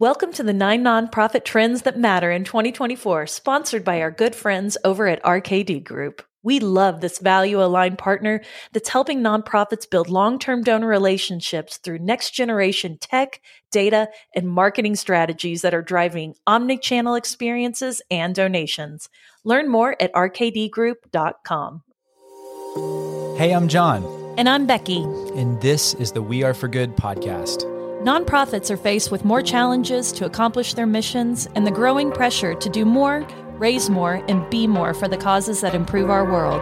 Welcome to the nine nonprofit trends that matter in 2024, sponsored by our good friends over at RKD Group. We love this value aligned partner that's helping nonprofits build long term donor relationships through next generation tech, data, and marketing strategies that are driving omni channel experiences and donations. Learn more at rkdgroup.com. Hey, I'm Jon. And I'm Becky. And this is the We Are for Good podcast. Nonprofits are faced with more challenges to accomplish their missions and the growing pressure to do more, raise more, and be more for the causes that improve our world.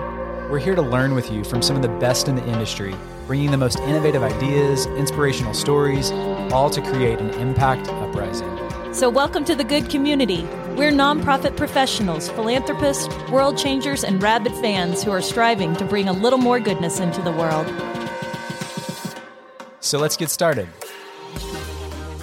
We're here to learn with you from some of the best in the industry, bringing the most innovative ideas, inspirational stories, all to create an impact uprising. So, welcome to the good community. We're nonprofit professionals, philanthropists, world changers, and rabid fans who are striving to bring a little more goodness into the world. So, let's get started.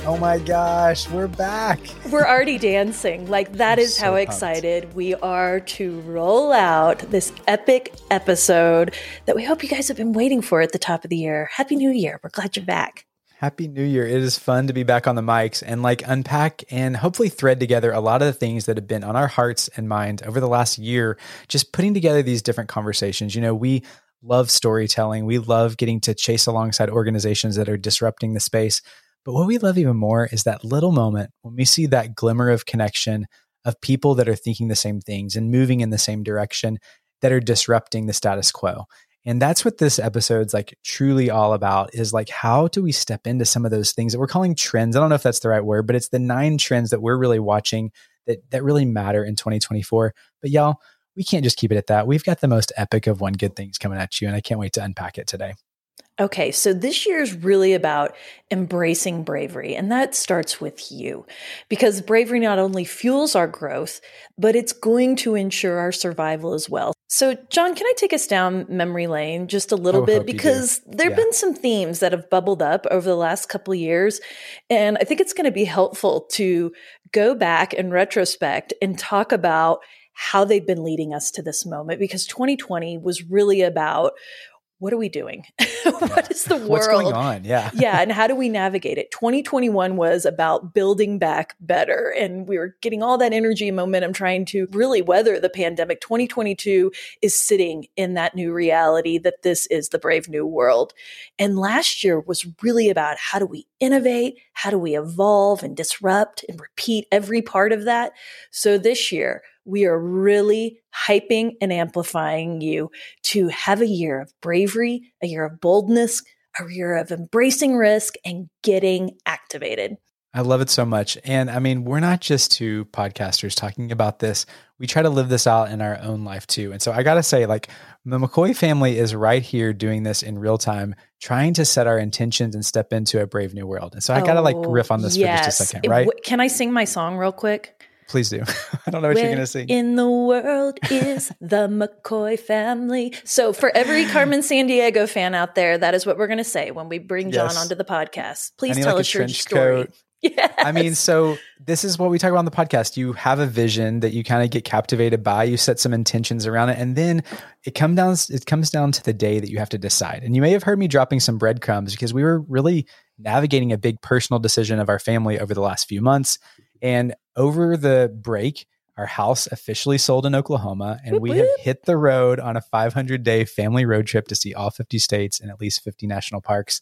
Oh my gosh, we're back. We're already dancing. Like, that I'm is so how pumped. excited we are to roll out this epic episode that we hope you guys have been waiting for at the top of the year. Happy New Year. We're glad you're back. Happy New Year. It is fun to be back on the mics and like unpack and hopefully thread together a lot of the things that have been on our hearts and mind over the last year, just putting together these different conversations. You know, we love storytelling, we love getting to chase alongside organizations that are disrupting the space. But what we love even more is that little moment when we see that glimmer of connection of people that are thinking the same things and moving in the same direction that are disrupting the status quo. And that's what this episode's like truly all about is like how do we step into some of those things that we're calling trends? I don't know if that's the right word, but it's the nine trends that we're really watching that that really matter in 2024. But y'all, we can't just keep it at that. We've got the most epic of one good things coming at you and I can't wait to unpack it today. Okay, so this year is really about embracing bravery, and that starts with you because bravery not only fuels our growth, but it's going to ensure our survival as well. So, Jon, can I take us down memory lane just a little bit? hope you do. Because there have Yeah. been some themes that have bubbled up over the last couple of years, and I think it's going to be helpful to go back and retrospect and talk about how they've been leading us to this moment because 2020 was really about what are we doing? what is the world? What's going on? Yeah. yeah, and how do we navigate it? 2021 was about building back better, and we were getting all that energy and momentum trying to really weather the pandemic. 2022 is sitting in that new reality that this is the brave new world. And last year was really about how do we innovate? How do we evolve and disrupt and repeat every part of that? So this year, we are really hyping and amplifying you to have a year of bravery, a year of boldness, a year of embracing risk and getting activated. I love it so much. And I mean, we're not just two podcasters talking about this. We try to live this out in our own life too. And so I got to say, like, the McCoy family is right here doing this in real time, trying to set our intentions and step into a brave new world. And so I got to like Oh, riff on this for just a second, It- right? w- Can I sing my song real quick? Please do. I don't know what you're going to sing. in the world is the McCoy family? So, for every Carmen Sandiego fan out there, that is what we're going to say when we bring Jon Yes. onto the podcast. Please tell like, a us your trench story. coat. Yes. I mean, so this is what we talk about on the podcast. You have a vision that you kind of get captivated by. You set some intentions around it, and then it comes down. It comes down to the day that you have to decide. And you may have heard me dropping some breadcrumbs because we were really navigating a big personal decision of our family over the last few months. And over the break, our house officially sold in Oklahoma, and Whoop, we have hit the road on a 500 day family road trip to see all 50 states and at least 50 national parks.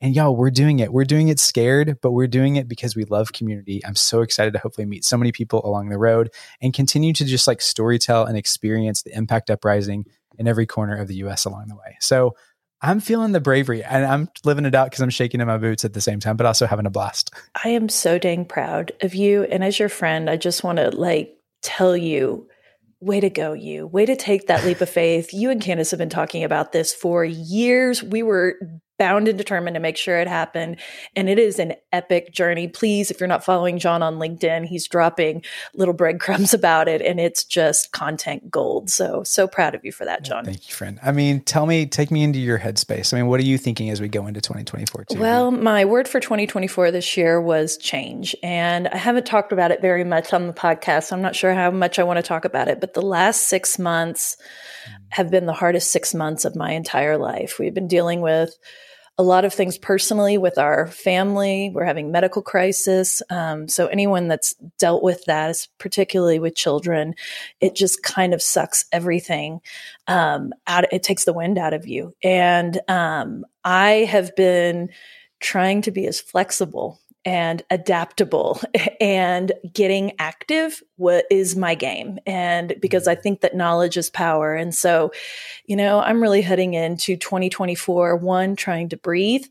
And y'all, we're doing it. We're doing it scared, but we're doing it because we love community. I'm so excited to hopefully meet so many people along the road and continue to just like storytell and experience the impact uprising in every corner of the US along the way. So I'm feeling the bravery and I'm living it out because I'm shaking in my boots at the same time, but also having a blast. I am so dang proud of you. And as your friend, I just want to like tell you, way to go, you. Way to take that leap of faith. You and Candace have been talking about this for years. We were bound and determined to make sure it happened. And it is an epic journey. Please, if you're not following Jon on LinkedIn, he's dropping little breadcrumbs about it and it's just content gold. So, so proud of you for that, Jon. Thank you, friend. I mean, tell me, take me into your headspace. I mean, what are you thinking as we go into 2024? too? Well, my word for 2024 this year was change. And I haven't talked about it very much on the podcast. I'm not sure how much I want to talk about it, but the last six months have been the hardest six months of my entire life. We've been dealing with a lot of things personally with our family. We're having medical crisis. Um, so anyone that's dealt with that, particularly with children, it just kind of sucks everything um, out. It takes the wind out of you. And um, I have been trying to be as flexible and adaptable and getting active is my game. And because i think that knowledge is power. And so you know i'm really heading into 2024 one trying to breathe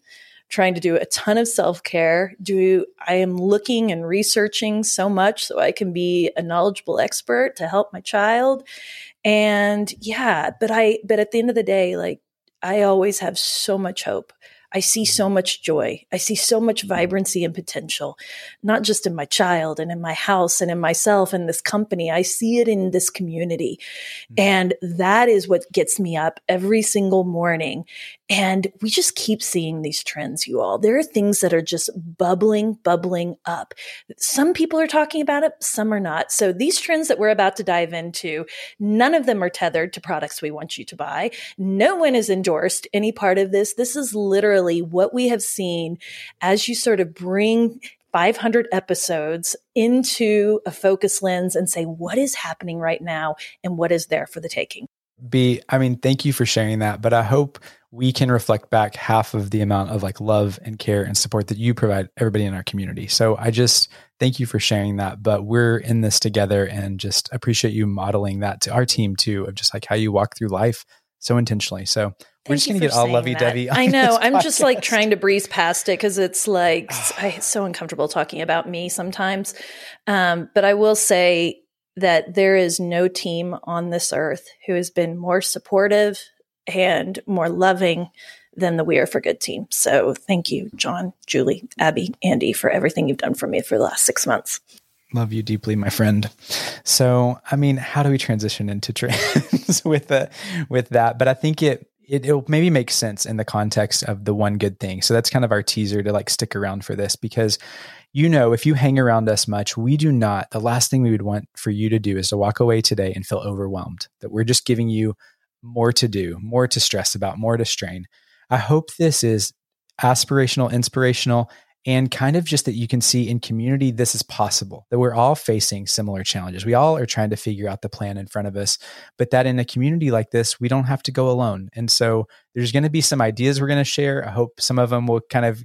trying to do a ton of self-care. Do i am looking and researching so much so i can be a knowledgeable expert to help my child. And yeah but i but at the end of the day like i always have so much hope I see so much joy. I see so much vibrancy and potential, not just in my child and in my house and in myself and this company. I see it in this community. Mm-hmm. And that is what gets me up every single morning. And we just keep seeing these trends, you all. There are things that are just bubbling, bubbling up. Some people are talking about it, some are not. So these trends that we're about to dive into, none of them are tethered to products we want you to buy. No one has endorsed any part of this. This is literally what we have seen as you sort of bring 500 episodes into a focus lens and say, what is happening right now and what is there for the taking? B, I mean, thank you for sharing that, but I hope we can reflect back half of the amount of like love and care and support that you provide everybody in our community. So I just thank you for sharing that. But we're in this together and just appreciate you modeling that to our team too, of just like how you walk through life so intentionally. So we're just going to get all lovey dovey. I know. I'm just like trying to breeze past it because it's like I, it's so uncomfortable talking about me sometimes. Um, but I will say that there is no team on this earth who has been more supportive and more loving than the We Are for Good team. So thank you, Jon, Julie, Abby, Andy, for everything you've done for me for the last six months. Love you deeply, my friend. So, I mean, how do we transition into trends with the with that? But I think it it, will maybe make sense in the context of the one good thing. So that's kind of our teaser to like stick around for this because you know, if you hang around us much, we do not, the last thing we would want for you to do is to walk away today and feel overwhelmed, that we're just giving you more to do, more to stress about, more to strain. I hope this is aspirational, inspirational, and kind of just that you can see in community this is possible that we're all facing similar challenges. We all are trying to figure out the plan in front of us but that in a community like this we don't have to go alone. And so there's going to be some ideas we're going to share. I hope some of them will kind of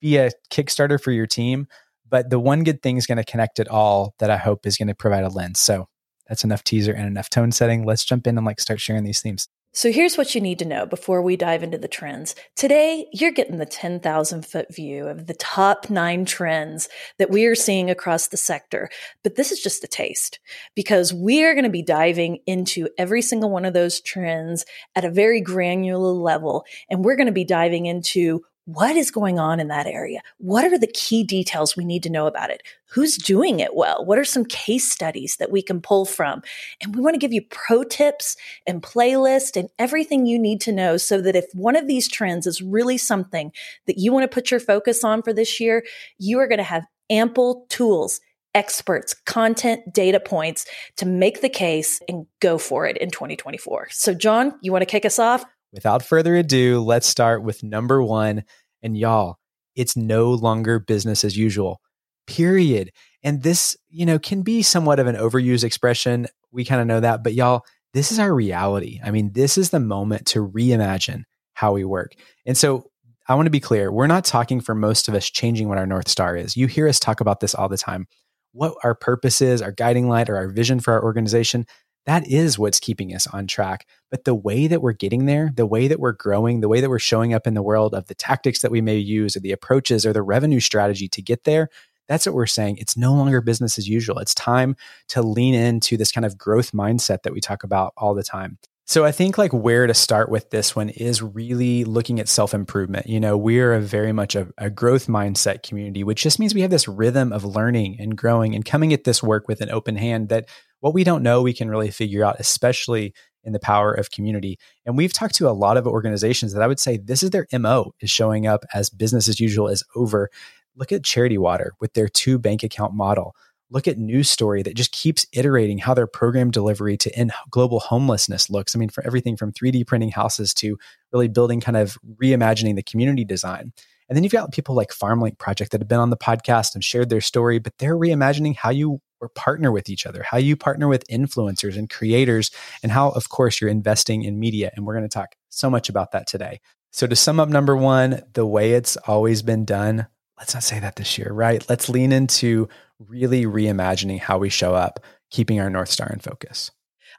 be a kickstarter for your team but the one good thing is going to connect it all that i hope is going to provide a lens so that's enough teaser and enough tone setting let's jump in and like start sharing these themes so here's what you need to know before we dive into the trends. Today, you're getting the 10,000 foot view of the top nine trends that we are seeing across the sector. But this is just a taste because we are going to be diving into every single one of those trends at a very granular level. And we're going to be diving into what is going on in that area? What are the key details we need to know about it? Who's doing it well? What are some case studies that we can pull from? And we want to give you pro tips and playlist and everything you need to know so that if one of these trends is really something that you want to put your focus on for this year, you are going to have ample tools experts, content, data points to make the case and go for it in 2024. So, Jon, you want to kick us off? Without further ado, let's start with number one and y'all, it's no longer business as usual, period. And this, you know, can be somewhat of an overused expression. We kind of know that, but y'all, this is our reality. I mean, this is the moment to reimagine how we work. And so I want to be clear we're not talking for most of us changing what our North Star is. You hear us talk about this all the time. What our purpose is, our guiding light, or our vision for our organization, that is what's keeping us on track. But the way that we're getting there, the way that we're growing, the way that we're showing up in the world of the tactics that we may use or the approaches or the revenue strategy to get there, that's what we're saying. It's no longer business as usual. It's time to lean into this kind of growth mindset that we talk about all the time. So I think like where to start with this one is really looking at self improvement. You know, we're a very much a, a, growth mindset community, which just means we have this rhythm of learning and growing and coming at this work with an open hand that what we don't know, we can really figure out, especially in the power of community. And we've talked to a lot of organizations that I would say this is their MO is showing up as business as usual is over. Look at Charity Water with their two bank account model. Look at New Story that just keeps iterating how their program delivery to end global homelessness looks. I mean, for everything from 3D printing houses to really building kind of reimagining the community design. And then you've got people like FarmLink Project that have been on the podcast and shared their story, but they're reimagining how you partner with each other, how you partner with influencers and creators, and how, of course, you're investing in media. And we're going to talk so much about that today. So, to sum up number one, the way it's always been done, let's not say that this year, right? Let's lean into really reimagining how we show up, keeping our North Star in focus.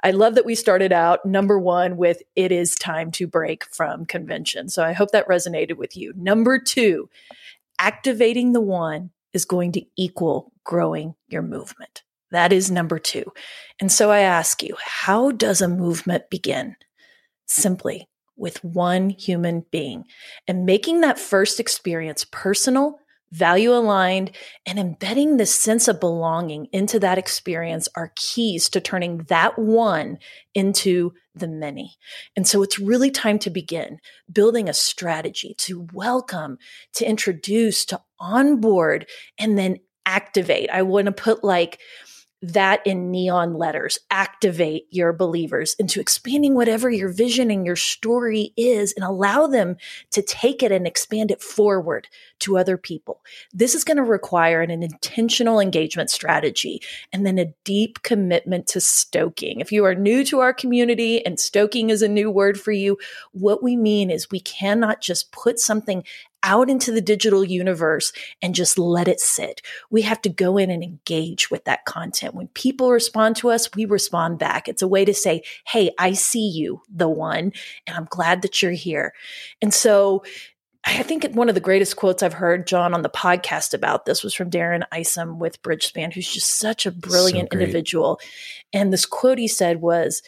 I love that we started out number one with it is time to break from convention. So I hope that resonated with you. Number two, activating the one is going to equal growing your movement. That is number two. And so I ask you, how does a movement begin? Simply with one human being and making that first experience personal value aligned, and embedding this sense of belonging into that experience are keys to turning that one into the many. And so it's really time to begin building a strategy to welcome, to introduce, to onboard, and then activate. I want to put like, that in neon letters activate your believers into expanding whatever your vision and your story is and allow them to take it and expand it forward to other people. This is going to require an, an, intentional engagement strategy and then a deep commitment to stoking. If you are new to our community and stoking is a new word for you, what we mean is we cannot just put something out into the digital universe and just let it sit. We have to go in and engage with that content. When people respond to us, we respond back. It's a way to say, Hey, I see you, the one, and I'm glad that you're here. And so I think one of the greatest quotes I've heard, Jon, on the podcast about this was from Darren Isom with Bridgespan, who's just such a brilliant so individual. And this quote he said was,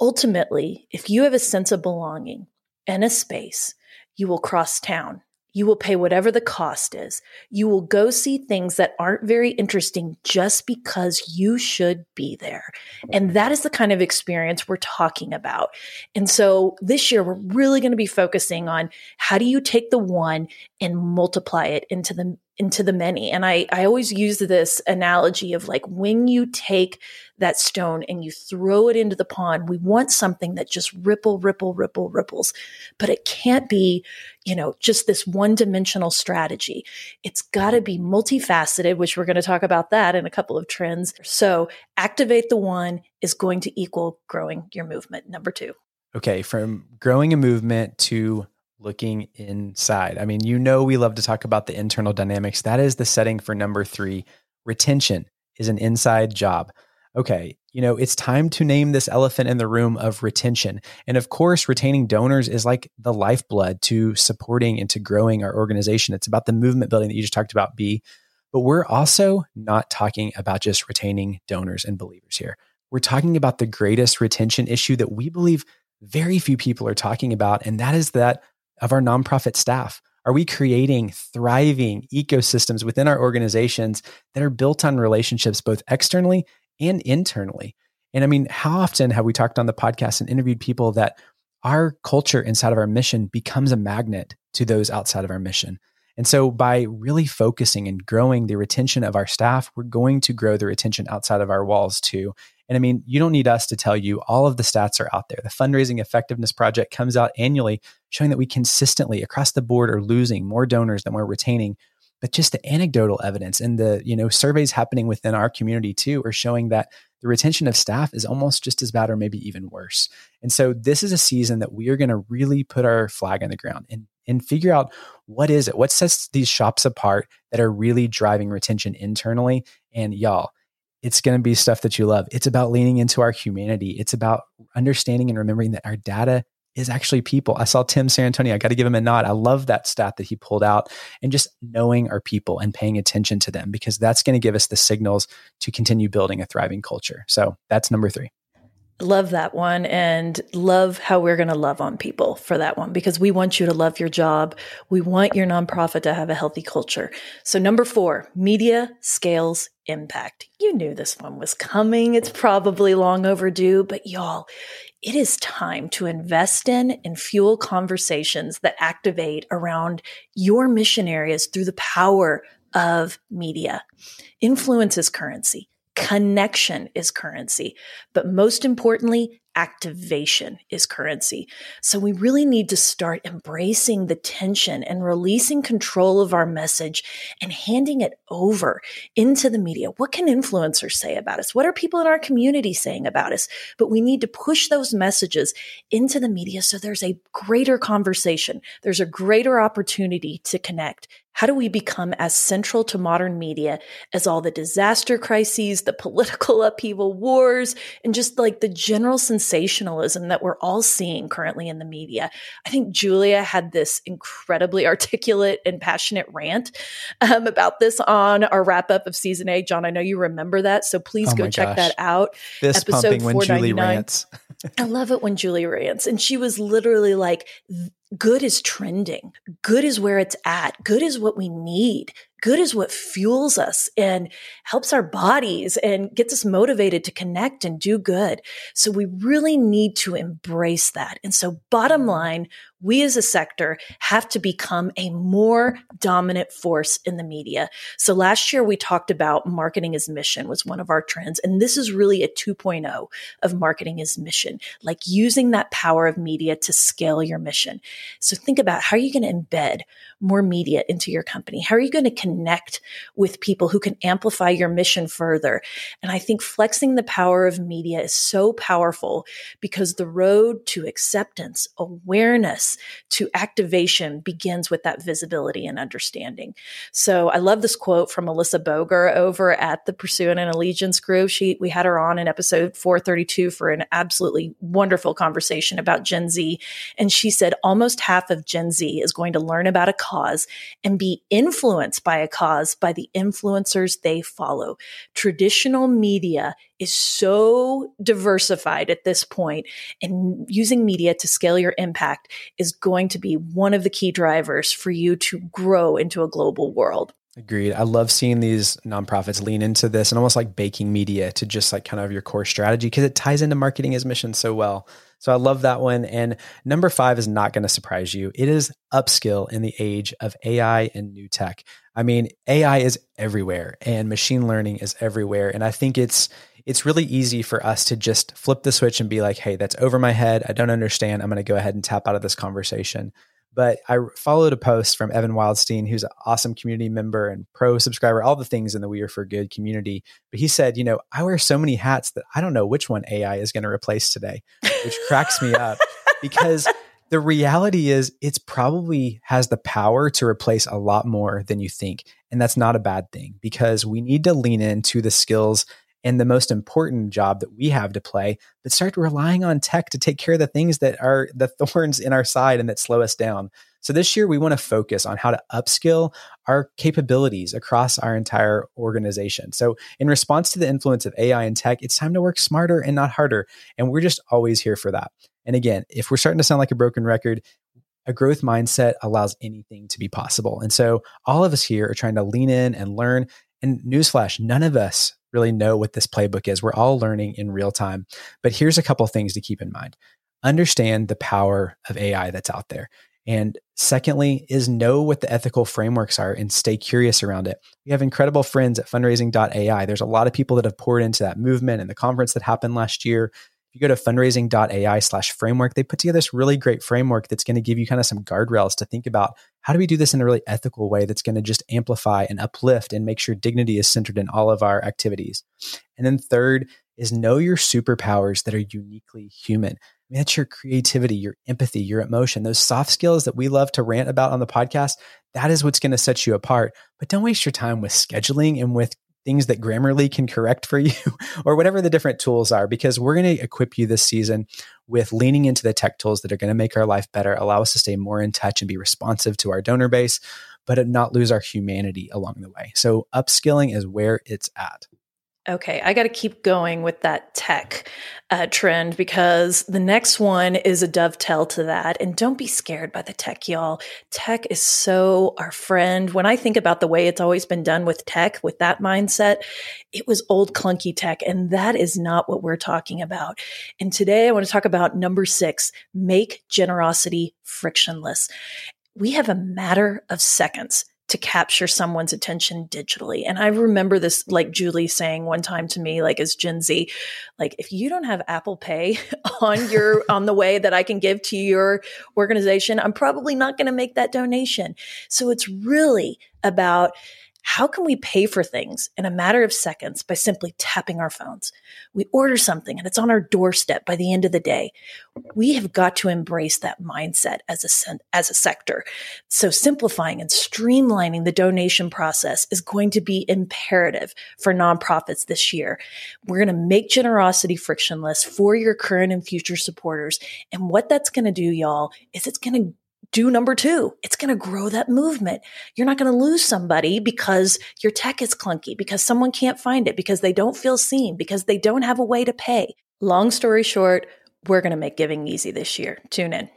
ultimately, if you have a sense of belonging and a space, you will cross town you will pay whatever the cost is. You will go see things that aren't very interesting just because you should be there. And that is the kind of experience we're talking about. And so this year, we're really going to be focusing on how do you take the one and multiply it into the into the many. And I, I always use this analogy of like when you take that stone and you throw it into the pond, we want something that just ripple, ripple, ripple, ripples. But it can't be, you know, just this one dimensional strategy. It's got to be multifaceted, which we're going to talk about that in a couple of trends. So activate the one is going to equal growing your movement. Number two. Okay. From growing a movement to looking inside. I mean, you know, we love to talk about the internal dynamics. That is the setting for number three. Retention is an inside job. Okay, you know, it's time to name this elephant in the room of retention. And of course, retaining donors is like the lifeblood to supporting and to growing our organization. It's about the movement building that you just talked about, B. But we're also not talking about just retaining donors and believers here. We're talking about the greatest retention issue that we believe very few people are talking about, and that is that of our nonprofit staff? Are we creating thriving ecosystems within our organizations that are built on relationships both externally and internally? And I mean, how often have we talked on the podcast and interviewed people that our culture inside of our mission becomes a magnet to those outside of our mission? And so, by really focusing and growing the retention of our staff, we're going to grow the retention outside of our walls too. And I mean, you don't need us to tell you all of the stats are out there. The Fundraising Effectiveness Project comes out annually showing that we consistently across the board are losing more donors than we're retaining. But just the anecdotal evidence and the, you know, surveys happening within our community too are showing that the retention of staff is almost just as bad or maybe even worse. And so this is a season that we are going to really put our flag on the ground and and figure out what is it? What sets these shops apart that are really driving retention internally? And y'all, it's going to be stuff that you love. It's about leaning into our humanity. It's about understanding and remembering that our data is actually people. I saw Tim Sarrantonio. I got to give him a nod. I love that stat that he pulled out and just knowing our people and paying attention to them because that's going to give us the signals to continue building a thriving culture. So that's number three. Love that one and love how we're going to love on people for that one because we want you to love your job. We want your nonprofit to have a healthy culture. So, number four, media scales impact. You knew this one was coming. It's probably long overdue, but y'all, it is time to invest in and fuel conversations that activate around your mission areas through the power of media. Influence is currency. Connection is currency. But most importantly, activation is currency. So we really need to start embracing the tension and releasing control of our message and handing it over into the media. What can influencers say about us? What are people in our community saying about us? But we need to push those messages into the media so there's a greater conversation. There's a greater opportunity to connect. How do we become as central to modern media as all the disaster crises, the political upheaval, wars, and just like the general sensationalism that we're all seeing currently in the media? I think Julie had this incredibly articulate and passionate rant um, about this on our wrap up of season eight. Jon, I know you remember that, so please Oh go check gosh. that out. This Episode pumping when Julie 499. rants. I love it when Julie rants. And she was literally like, good is trending. Good is where it's at. Good is what we need. Good is what fuels us and helps our bodies and gets us motivated to connect and do good. So we really need to embrace that. And so bottom line, we as a sector have to become a more dominant force in the media. So last year we talked about marketing as mission was one of our trends. And this is really a 2.0 of marketing as mission, like using that power of media to scale your mission. So think about how are you going to embed more media into your company? How are you going to connect with people who can amplify your mission further? And I think flexing the power of media is so powerful because the road to acceptance, awareness, to activation begins with that visibility and understanding. So I love this quote from Melissa Boger over at the Pursuant and Allegiance group. She we had her on in episode 432 for an absolutely wonderful conversation about Gen Z. And she said almost half of Gen Z is going to learn about a cause and be influenced by a cause by the influencers they follow. Traditional media is so diversified at this point, and using media to scale your impact is going to be one of the key drivers for you to grow into a global world. Agreed. I love seeing these nonprofits lean into this and almost like baking media to just like kind of your core strategy because it ties into marketing as mission so well. So I love that one. And number five is not going to surprise you. It is upskill in the age of AI and new tech. I mean, AI is everywhere and machine learning is everywhere. And I think it's it's really easy for us to just flip the switch and be like, hey, that's over my head. I don't understand. I'm going to go ahead and tap out of this conversation. But I followed a post from Evan Wildstein, who's an awesome community member and pro subscriber, all the things in the We Are for Good community. But he said, you know, I wear so many hats that I don't know which one AI is going to replace today, which cracks me up because the reality is it's probably has the power to replace a lot more than you think. And that's not a bad thing because we need to lean into the skills and the most important job that we have to play, but start relying on tech to take care of the things that are the thorns in our side and that slow us down. So this year, we want to focus on how to upskill our capabilities across our entire organization. So, in response to the influence of AI and tech, it's time to work smarter and not harder. And we're just always here for that. And again, if we're starting to sound like a broken record, a growth mindset allows anything to be possible. And so, all of us here are trying to lean in and learn. And newsflash, none of us really know what this playbook is. We're all learning in real time. But here's a couple things to keep in mind understand the power of AI that's out there. And secondly, is know what the ethical frameworks are and stay curious around it. We have incredible friends at fundraising.ai. There's a lot of people that have poured into that movement and the conference that happened last year. If you go to fundraising.ai slash framework, they put together this really great framework that's going to give you kind of some guardrails to think about how do we do this in a really ethical way that's going to just amplify and uplift and make sure dignity is centered in all of our activities. And then third is know your superpowers that are uniquely human. I mean, that's your creativity, your empathy, your emotion, those soft skills that we love to rant about on the podcast. That is what's going to set you apart. But don't waste your time with scheduling and with things that Grammarly can correct for you or whatever the different tools are, because we're going to equip you this season with leaning into the tech tools that are going to make our life better, allow us to stay more in touch and be responsive to our donor base, but not lose our humanity along the way. So upskilling is where it's at. Okay, I got to keep going with that tech uh, trend because the next one is a dovetail to that. And don't be scared by the tech, y'all. Tech is so our friend. When I think about the way it's always been done with tech, with that mindset, it was old clunky tech. And that is not what we're talking about. And today I want to talk about number six make generosity frictionless. We have a matter of seconds to capture someone's attention digitally. And I remember this, like Julie saying one time to me, like as Gen Z, like if you don't have Apple Pay on your on the way that I can give to your organization, I'm probably not going to make that donation. So it's really about how can we pay for things in a matter of seconds by simply tapping our phones? We order something and it's on our doorstep by the end of the day. We have got to embrace that mindset as a, as a sector. So simplifying and streamlining the donation process is going to be imperative for nonprofits this year. We're going to make generosity frictionless for your current and future supporters. And what that's going to do, y'all, is it's going to do number two. It's going to grow that movement. You're not going to lose somebody because your tech is clunky, because someone can't find it, because they don't feel seen, because they don't have a way to pay. Long story short, we're going to make giving easy this year. Tune in.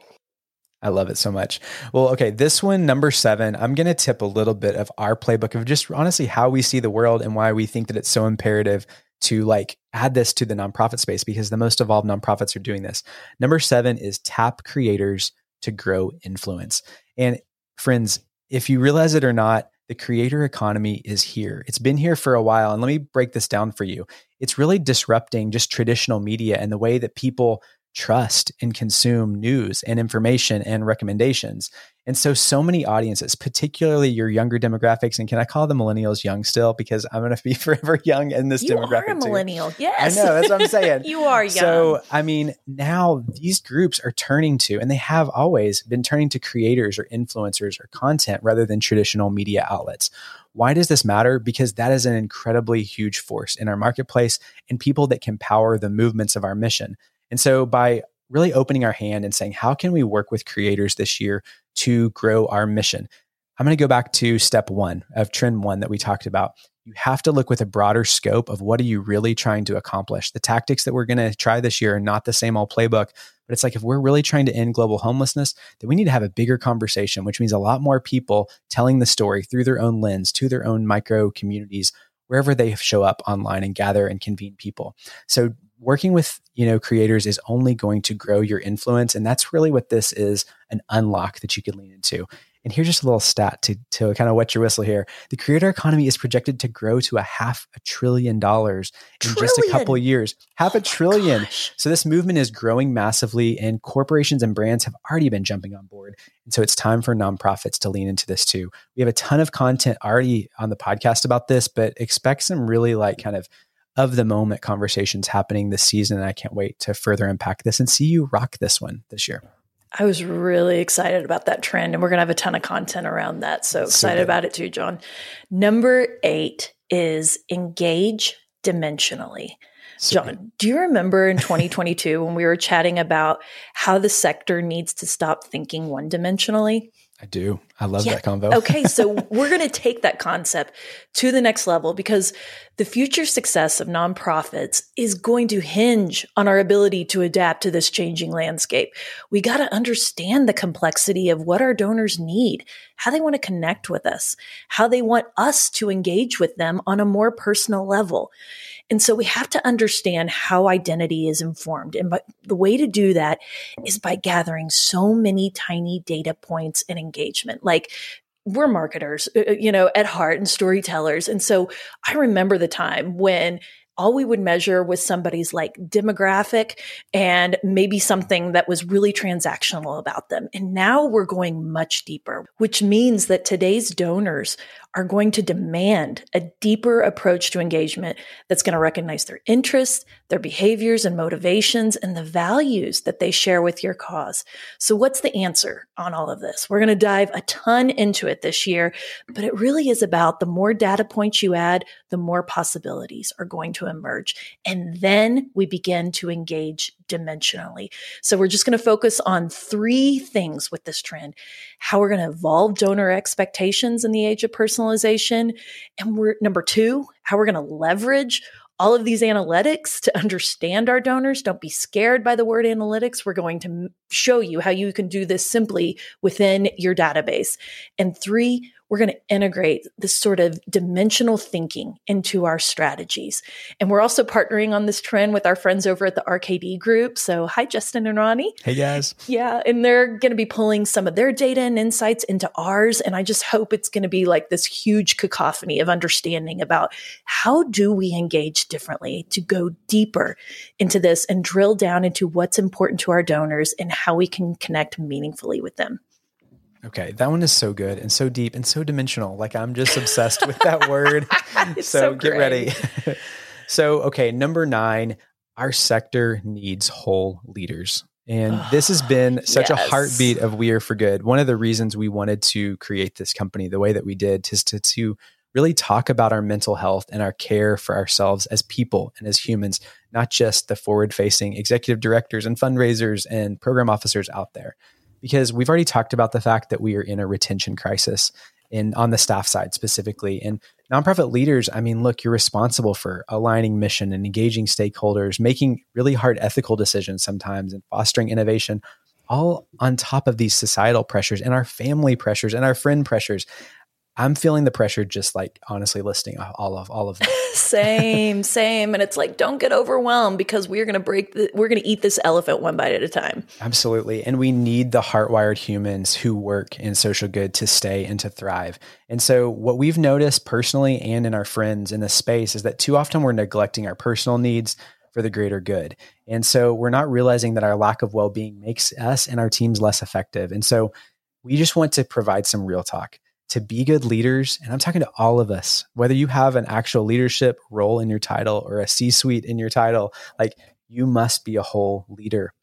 I love it so much. Well, okay, this one, number seven, I'm going to tip a little bit of our playbook of just honestly how we see the world and why we think that it's so imperative to like add this to the nonprofit space because the most evolved nonprofits are doing this. Number seven is tap creators to grow influence. And friends, if you realize it or not, the creator economy is here. It's been here for a while. And let me break this down for you. It's really disrupting just traditional media and the way that people trust and consume news and information and recommendations. And so, so many audiences, particularly your younger demographics, and can I call the millennials young still? Because I'm going to be forever young in this you demographic. You are a millennial, too. yes. I know that's what I'm saying. you are young. So, I mean, now these groups are turning to, and they have always been turning to creators or influencers or content rather than traditional media outlets. Why does this matter? Because that is an incredibly huge force in our marketplace and people that can power the movements of our mission. And so, by really opening our hand and saying, how can we work with creators this year to grow our mission? I'm going to go back to step one of trend one that we talked about. You have to look with a broader scope of what are you really trying to accomplish. The tactics that we're going to try this year are not the same old playbook, but it's like if we're really trying to end global homelessness, then we need to have a bigger conversation, which means a lot more people telling the story through their own lens to their own micro communities, wherever they show up online and gather and convene people. So working with you know creators is only going to grow your influence and that's really what this is an unlock that you can lean into. And here's just a little stat to, to kind of wet your whistle here. The creator economy is projected to grow to a half a trillion dollars in trillion. just a couple years. Half oh a trillion. gosh. so this movement is growing massively and corporations and brands have already been jumping on board. And so it's time for nonprofits to lean into this too. We have a ton of content already on the podcast about this but expect some really like kind of of the moment conversations happening this season. And I can't wait to further impact this and see you rock this one this year. I was really excited about that trend, and we're going to have a ton of content around that. So excited so about it too, Jon. Number eight is engage dimensionally. So Jon, do you remember in 2022 when we were chatting about how the sector needs to stop thinking one dimensionally? I do. I love yeah. that convo. okay, so we're going to take that concept to the next level because the future success of nonprofits is going to hinge on our ability to adapt to this changing landscape. We got to understand the complexity of what our donors need, how they want to connect with us, how they want us to engage with them on a more personal level. And so we have to understand how identity is informed. And the way to do that is by gathering so many tiny data points and engagement. Like we're marketers, uh, uh, you know, at heart and storytellers. And so I remember the time when all we would measure was somebody's like demographic and maybe something that was really transactional about them. And now we're going much deeper, which means that today's donors are going to demand a deeper approach to engagement that's going to recognize their interests, their behaviors and motivations, and the values that they share with your cause. So, what's the answer on all of this? We're going to dive a ton into it this year, but it really is about the more data points you add, the more possibilities are going to emerge. And then we begin to engage dimensionally. So we're just going to focus on three things with this trend how we're going to evolve donor expectations in the age of personalization. And we're number two, how we're going to leverage all of these analytics to understand our donors. Don't be scared by the word analytics. We're going to show you how you can do this simply within your database. And three, we're going to integrate this sort of dimensional thinking into our strategies. And we're also partnering on this trend with our friends over at the RKD group. So, hi, Justin and Ronnie. Hey, guys. Yeah. And they're going to be pulling some of their data and insights into ours. And I just hope it's going to be like this huge cacophony of understanding about how do we engage differently to go deeper into this and drill down into what's important to our donors and how we can connect meaningfully with them. Okay, that one is so good and so deep and so dimensional. Like I'm just obsessed with that word. so, so get ready. so, okay, number 9, our sector needs whole leaders. And this has been such yes. a heartbeat of We Are for Good. One of the reasons we wanted to create this company the way that we did is to, to really talk about our mental health and our care for ourselves as people and as humans, not just the forward facing executive directors and fundraisers and program officers out there because we've already talked about the fact that we are in a retention crisis in on the staff side specifically. And nonprofit leaders i mean look you're responsible for aligning mission and engaging stakeholders making really hard ethical decisions sometimes and fostering innovation all on top of these societal pressures and our family pressures and our friend pressures I'm feeling the pressure just like honestly listing all of all of them. same, same. And it's like, don't get overwhelmed because we're gonna break the, we're gonna eat this elephant one bite at a time. Absolutely. And we need the heartwired humans who work in social good to stay and to thrive. And so what we've noticed personally and in our friends in this space is that too often we're neglecting our personal needs for the greater good. And so we're not realizing that our lack of well-being makes us and our teams less effective. And so we just want to provide some real talk to be good leaders, and I'm talking to all of us, whether you have an actual leadership role in your title or a C suite in your title, like you must be a whole leader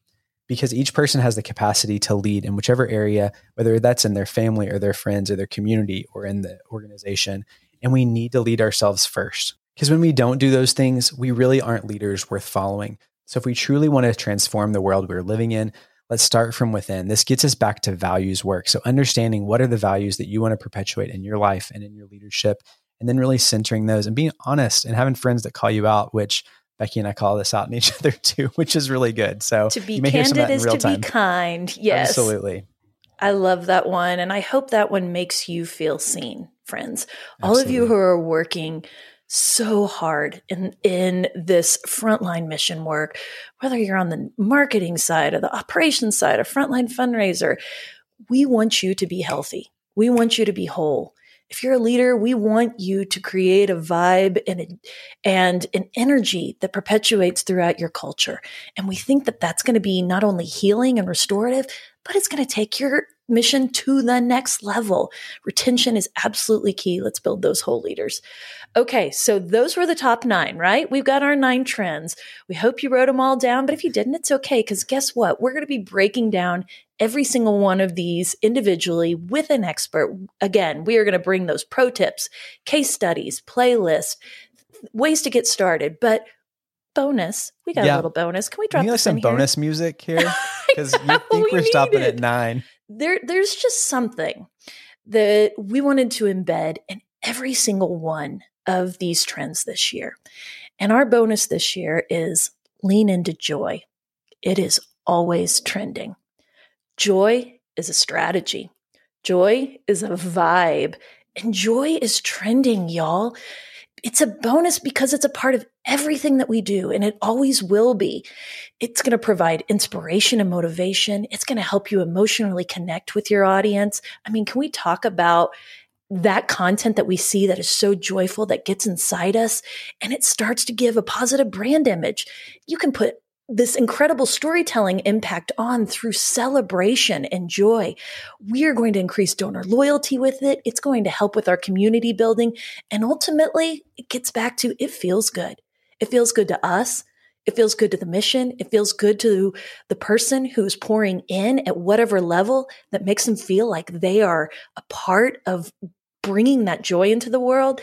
because each person has the capacity to lead in whichever area, whether that's in their family or their friends or their community or in the organization. And we need to lead ourselves first. Because when we don't do those things, we really aren't leaders worth following. So if we truly want to transform the world we're living in, Let's start from within. This gets us back to values work. So, understanding what are the values that you want to perpetuate in your life and in your leadership, and then really centering those and being honest and having friends that call you out, which Becky and I call this out in each other too, which is really good. So, to be candid is to time. be kind. Yes. Absolutely. I love that one. And I hope that one makes you feel seen, friends. All Absolutely. of you who are working so hard in in this frontline mission work, whether you're on the marketing side or the operations side, a frontline fundraiser. We want you to be healthy. We want you to be whole. If you're a leader, we want you to create a vibe and a, and an energy that perpetuates throughout your culture. And we think that that's going to be not only healing and restorative, but it's going to take your mission to the next level. Retention is absolutely key. Let's build those whole leaders. Okay, so those were the top nine, right? We've got our nine trends. We hope you wrote them all down, but if you didn't, it's okay because guess what? We're going to be breaking down every single one of these individually with an expert. Again, we are going to bring those pro tips, case studies, playlists, ways to get started. But bonus, we got yeah. a little bonus. Can we drop you some bonus music here? Because you think we are stopping it. at nine. There, there's just something that we wanted to embed in every single one of these trends this year. And our bonus this year is lean into joy. It is always trending. Joy is a strategy. Joy is a vibe. And joy is trending, y'all. It's a bonus because it's a part of everything that we do, and it always will be. It's going to provide inspiration and motivation. It's going to help you emotionally connect with your audience. I mean, can we talk about that content that we see that is so joyful that gets inside us and it starts to give a positive brand image. You can put this incredible storytelling impact on through celebration and joy. We are going to increase donor loyalty with it. It's going to help with our community building. And ultimately, it gets back to it feels good. It feels good to us. It feels good to the mission. It feels good to the person who is pouring in at whatever level that makes them feel like they are a part of bringing that joy into the world.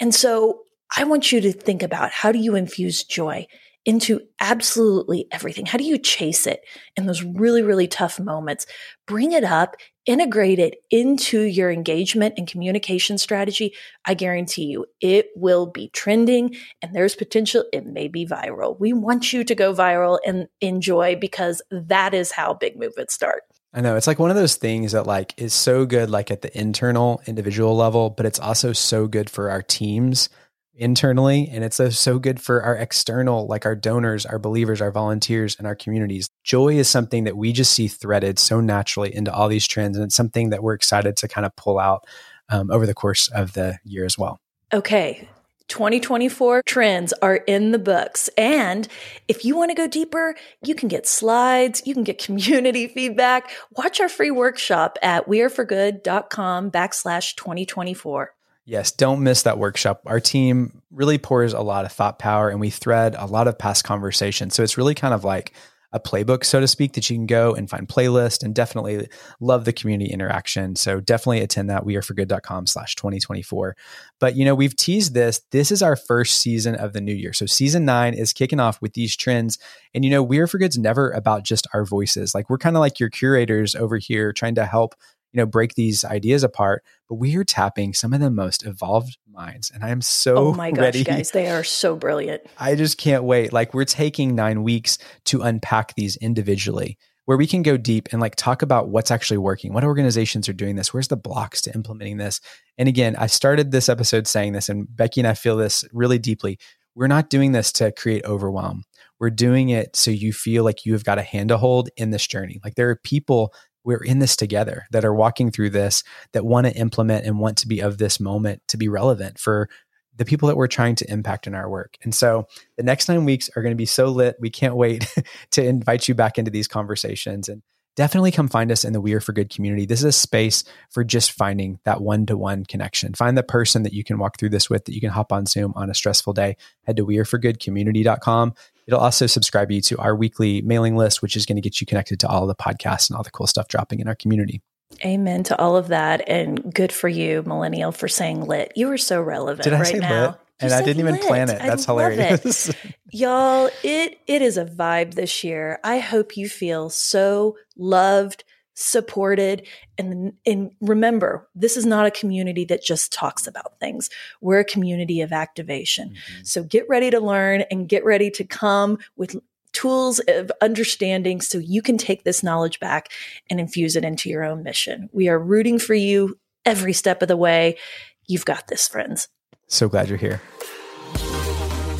And so I want you to think about how do you infuse joy into absolutely everything? How do you chase it in those really, really tough moments? Bring it up, integrate it into your engagement and communication strategy. I guarantee you it will be trending and there's potential. It may be viral. We want you to go viral and enjoy because that is how big movements start. I know it's like one of those things that like is so good like at the internal individual level, but it's also so good for our teams internally and it's so good for our external like our donors our believers our volunteers and our communities joy is something that we just see threaded so naturally into all these trends and it's something that we're excited to kind of pull out um, over the course of the year as well okay 2024 trends are in the books. And if you want to go deeper, you can get slides, you can get community feedback. Watch our free workshop at weareforgood.com backslash 2024. Yes, don't miss that workshop. Our team really pours a lot of thought power and we thread a lot of past conversations. So it's really kind of like a playbook, so to speak, that you can go and find playlist and definitely love the community interaction. So definitely attend that weareforgood.com slash 2024. But you know, we've teased this. This is our first season of the new year. So season nine is kicking off with these trends. And you know, We Are for Good's never about just our voices. Like we're kind of like your curators over here trying to help you know break these ideas apart but we are tapping some of the most evolved minds and i am oh so oh my gosh ready. guys they are so brilliant i just can't wait like we're taking nine weeks to unpack these individually where we can go deep and like talk about what's actually working what organizations are doing this where's the blocks to implementing this and again i started this episode saying this and becky and i feel this really deeply we're not doing this to create overwhelm we're doing it so you feel like you have got a hand to hold in this journey like there are people we're in this together that are walking through this that want to implement and want to be of this moment to be relevant for the people that we're trying to impact in our work. And so the next nine weeks are going to be so lit. We can't wait to invite you back into these conversations and definitely come find us in the We Are for Good community. This is a space for just finding that one to one connection. Find the person that you can walk through this with, that you can hop on Zoom on a stressful day. Head to weareforgoodcommunity.com It'll also subscribe you to our weekly mailing list, which is going to get you connected to all the podcasts and all the cool stuff dropping in our community. Amen to all of that. And good for you, Millennial, for saying lit. You are so relevant Did I right say now. Lit? And I didn't even plan it. That's hilarious. It. Y'all, it it is a vibe this year. I hope you feel so loved, supported and and remember this is not a community that just talks about things we're a community of activation mm-hmm. so get ready to learn and get ready to come with tools of understanding so you can take this knowledge back and infuse it into your own mission we are rooting for you every step of the way you've got this friends so glad you're here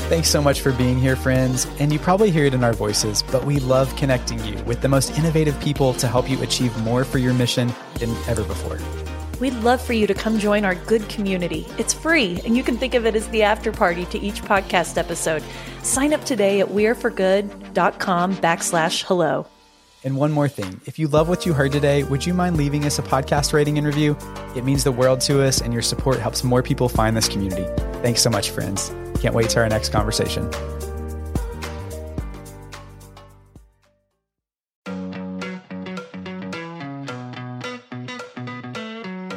Thanks so much for being here, friends. And you probably hear it in our voices, but we love connecting you with the most innovative people to help you achieve more for your mission than ever before. We'd love for you to come join our good community. It's free, and you can think of it as the after party to each podcast episode. Sign up today at weareforgood.com backslash hello. And one more thing if you love what you heard today, would you mind leaving us a podcast rating and review? It means the world to us, and your support helps more people find this community. Thanks so much, friends. Can't wait to our next conversation.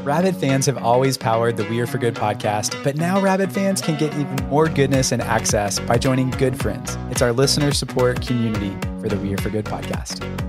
Rabid fans have always powered the We Are for Good podcast, but now Rabid fans can get even more goodness and access by joining Good Friends. It's our listener support community for the We Are for Good podcast.